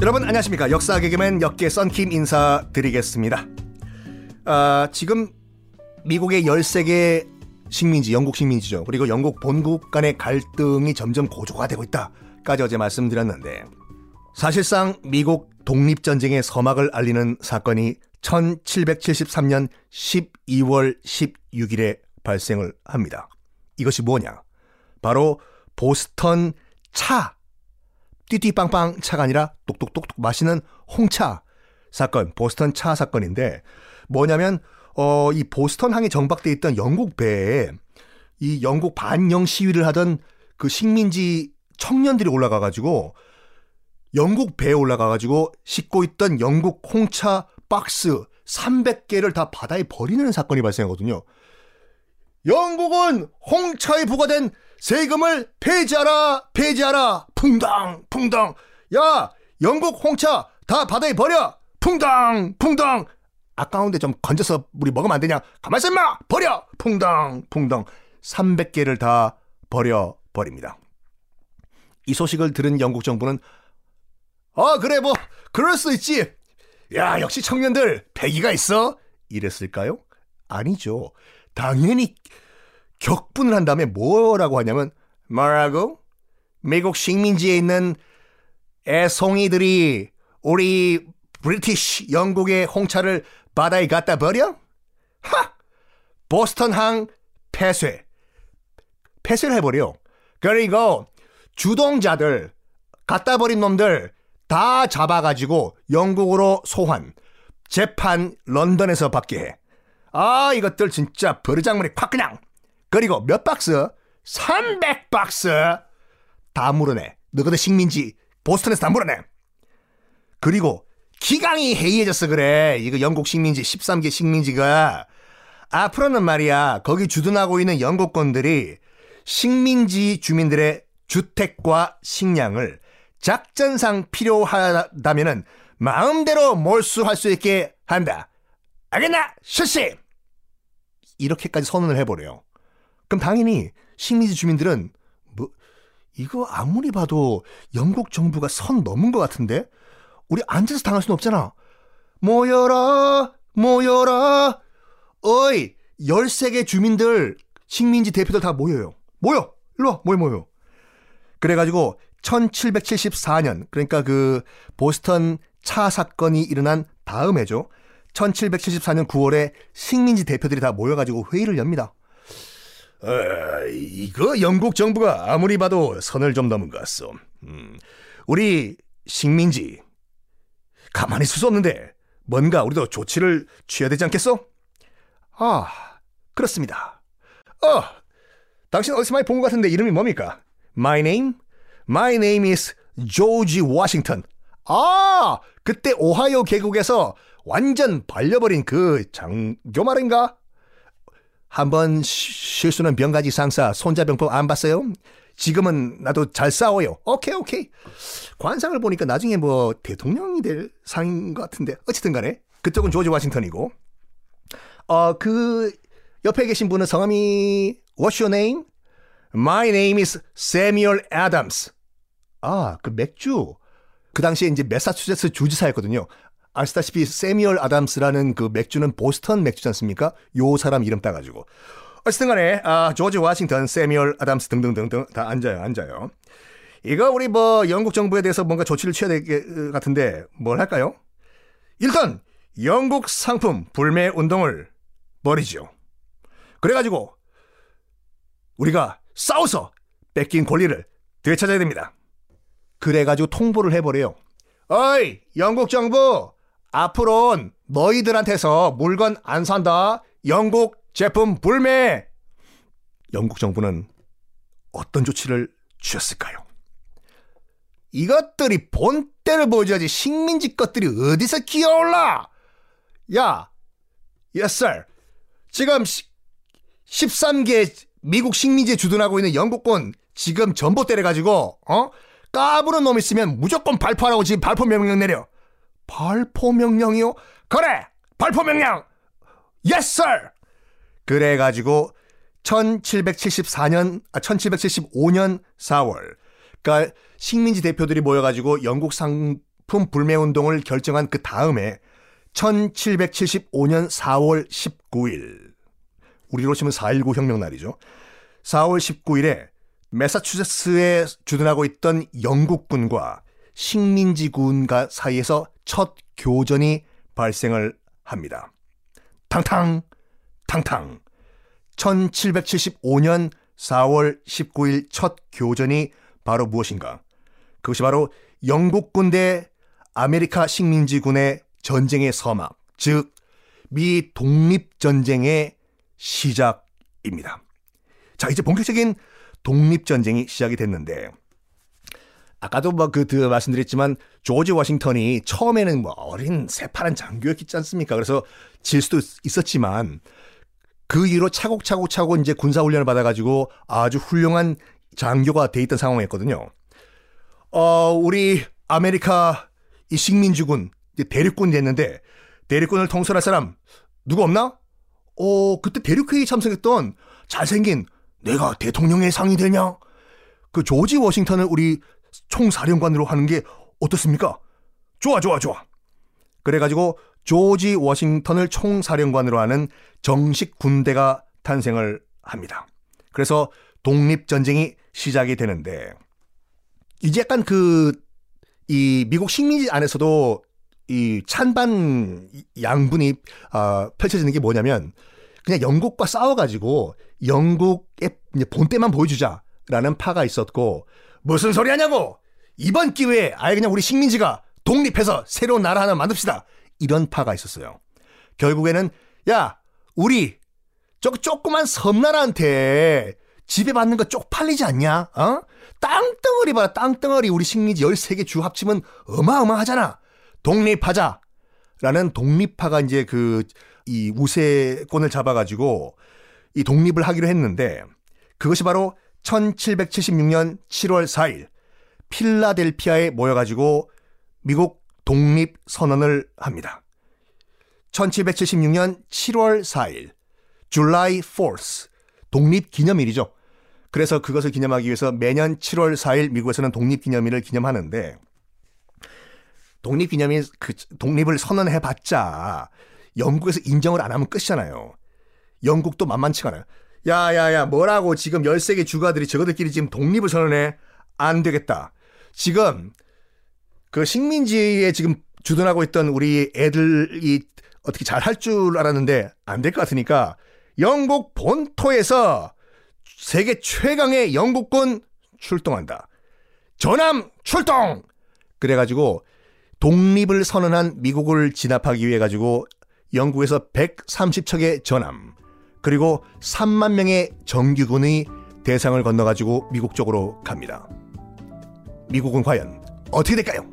여러분 안녕하십니까 역사 개그맨 역계 썬킴 인사드리겠습니다 아, 지금 미국의 13개 식민지 영국 식민지죠 그리고 영국 본국 간의 갈등이 점점 고조가 되고 있다까지 어제 말씀드렸는데 사실상 미국 독립전쟁의 서막을 알리는 사건이 1773년 12월 16일에 발생을 합니다. 이것이 뭐냐? 바로 보스턴 차 띠띠빵빵 차가 아니라 똑똑똑똑 마시는 홍차 사건, 보스턴 차 사건인데 뭐냐면 어, 이 보스턴 항에 정박돼 있던 영국 배에 이 영국 반영 시위를 하던 그 식민지 청년들이 올라가 가지고 영국 배에 올라가 가지고 싣고 있던 영국 홍차 박스 300개를 다 바다에 버리는 사건이 발생하거든요. 영국은 홍차에 부과된 세금을 폐지하라, 폐지하라, 풍당, 풍당. 야, 영국 홍차 다 바다에 버려, 풍당, 풍당. 아까운데 좀 건져서 우리 먹으면 안 되냐? 가만 있어 마 버려, 풍당, 풍당. 300개를 다 버려 버립니다. 이 소식을 들은 영국 정부는 아 그래 뭐 그럴 수 있지. 야 역시 청년들 패기가 있어. 이랬을까요? 아니죠. 당연히 격분을 한 다음에 뭐라고 하냐면 뭐라고? 미국 식민지에 있는 애송이들이 우리 브리티시 영국의 홍차를 바다에 갖다 버려? 하! 보스턴 항 폐쇄. 폐쇄를 해버려. 그리고 주동자들, 갖다 버린 놈들 다 잡아가지고 영국으로 소환. 재판 런던에서 받게 해. 아, 이것들 진짜 버르장머리 콱 그냥. 그리고 몇 박스? 300박스! 다 물어내. 너희들 식민지 보스턴에서 다 물어내. 그리고 기강이 해이해졌어 그래. 이거 영국 식민지 13개 식민지가 앞으로는 말이야. 거기 주둔하고 있는 영국권들이 식민지 주민들의 주택과 식량을 작전상 필요하다면은 마음대로 몰수할 수 있게 한다. 알겠나? 실시! 이렇게까지 선언을 해버려요. 그럼 당연히 식민지 주민들은 뭐 이거 아무리 봐도 영국 정부가 선 넘은 것 같은데 우리 앉아서 당할 수는 없잖아. 모여라 모여라 어이 13개 주민들 식민지 대표들 다 모여요. 모여 일로 와 모여 모여. 그래가지고 1774년 그러니까 그 보스턴 차 사건이 일어난 다음 해죠. 1774년 9월에 식민지 대표들이 다 모여가지고 회의를 엽니다. 어, 이거 영국 정부가 아무리 봐도 선을 좀 넘은 것 같소. 음, 우리 식민지 가만히 있을 수 없는데 뭔가 우리도 조치를 취해야 되지 않겠어? 아, 그렇습니다. 어, 당신 어디서 많이 본 것 같은데 이름이 뭡니까? My name? My name is George Washington. 아, 그때 오하이오 계곡에서 완전 발려버린 그 장교 말인가? 한 번 실수는 병가지 상사 손자병법 안 봤어요? 지금은 나도 잘 싸워요. 오케이 오케이. 관상을 보니까 나중에 뭐 대통령이 될 상인 것 같은데 어쨌든 간에 그쪽은 조지 워싱턴이고 어 그 옆에 계신 분은 성함이 What's your name? My name is Samuel Adams. 아, 그 맥주. 그 당시에 이제 메사추세츠 주지사였거든요. 아시다시피 세미얼 아담스라는 그 맥주는 보스턴 맥주지 않습니까? 요 사람 이름 따가지고. 어쨌든 간에, 아, 조지 워싱턴, 세미얼 아담스 등등등등 다 앉아요, 앉아요. 이거 우리 뭐 영국 정부에 대해서 뭔가 조치를 취해야 될것 같은데 뭘 할까요? 일단 영국 상품 불매 운동을 벌이죠. 그래가지고 우리가 싸워서 뺏긴 권리를 되찾아야 됩니다. 그래가지고 통보를 해버려요. 어이, 영국 정부! 앞으론 너희들한테서 물건 안 산다. 영국 제품 불매! 영국 정부는 어떤 조치를 취했을까요? 이것들이 본때를 보여줘야지 식민지 것들이 어디서 기어올라! 야, yes sir. 지금 13개 미국 식민지에 주둔하고 있는 영국군 지금 전보 때려가지고 어? 까부는 놈 있으면 무조건 발포하라고 지금 발포 명령 내려. 발포 명령이요? 그래! 발포 명령! Yes, sir! 그래가지고 1774년, 아, 1775년 4월. 그러니까 식민지 대표들이 모여가지고 영국 상품 불매 운동을 결정한 그 다음에 1775년 4월 19일. 우리로 치면 4.19 혁명 날이죠. 4월 19일에 매사추세츠에 주둔하고 있던 영국군과 식민지군과 사이에서 첫 교전이 발생을 합니다. 탕탕, 탕탕. 1775년 4월 19일 첫 교전이 바로 무엇인가? 그것이 바로 영국군 대 아메리카 식민지군의 전쟁의 서막, 즉, 미 독립전쟁의 시작입니다. 자, 이제 본격적인 독립전쟁이 시작이 됐는데, 아까도 뭐그 그 말씀드렸지만 조지 워싱턴이 처음에는 뭐 어린 새파란 장교였지 않습니까? 그래서 질 수도 있었지만 그 이후로 차곡차곡 차고 이제 군사 훈련을 받아가지고 아주 훌륭한 장교가 돼 있던 상황이었거든요. 어 우리 아메리카 이 식민지군 대륙군 됐는데 대륙군을 통솔할 사람 누구 없나? 어 그때 대륙회의 참석했던 잘생긴 내가 대통령의 상이 되냐? 그 조지 워싱턴을 우리 총사령관으로 하는 게 어떻습니까? 좋아, 좋아, 좋아. 그래가지고 조지 워싱턴을 총사령관으로 하는 정식 군대가 탄생을 합니다. 그래서 독립전쟁이 시작이 되는데, 이제 약간 그, 이 미국 식민지 안에서도 이 찬반 양분이 어, 펼쳐지는 게 뭐냐면, 그냥 영국과 싸워가지고 영국의 본때만 보여주자라는 파가 있었고, 무슨 소리 하냐고! 이번 기회에 아예 그냥 우리 식민지가 독립해서 새로운 나라 하나 만듭시다. 이런 파가 있었어요. 결국에는 야 우리 저 조그만 섬나라한테 지배받는 거 쪽팔리지 않냐? 어? 땅덩어리 봐라 땅덩어리 우리 식민지 13개 주 합치면 어마어마하잖아. 독립하자. 라는 독립파가 이제 그 이 우세권을 잡아가지고 이 독립을 하기로 했는데 그것이 바로 1776년 7월 4일 필라델피아에 모여가지고 미국 독립 선언을 합니다. 1776년 7월 4일 July 4th 독립 기념일이죠. 그래서 그것을 기념하기 위해서 매년 7월 4일 미국에서는 독립 기념일을 기념하는데 독립 기념일 그 독립을 선언해 봤자 영국에서 인정을 안 하면 끝이잖아요. 영국도 만만치가 않아요. 야야야 뭐라고 지금 13개 주가들이 저거들끼리 지금 독립을 선언해 안 되겠다. 지금 그 식민지에 지금 주둔하고 있던 우리 애들이 어떻게 잘 할 줄 알았는데 안 될 것 같으니까 영국 본토에서 세계 최강의 영국군 출동한다. 전함 출동! 그래가지고 독립을 선언한 미국을 진압하기 위해 가지고 영국에서 130척의 전함 그리고 3만 명의 정규군이 대상을 건너가지고 미국 쪽으로 갑니다. 미국은 과연 어떻게 될까요?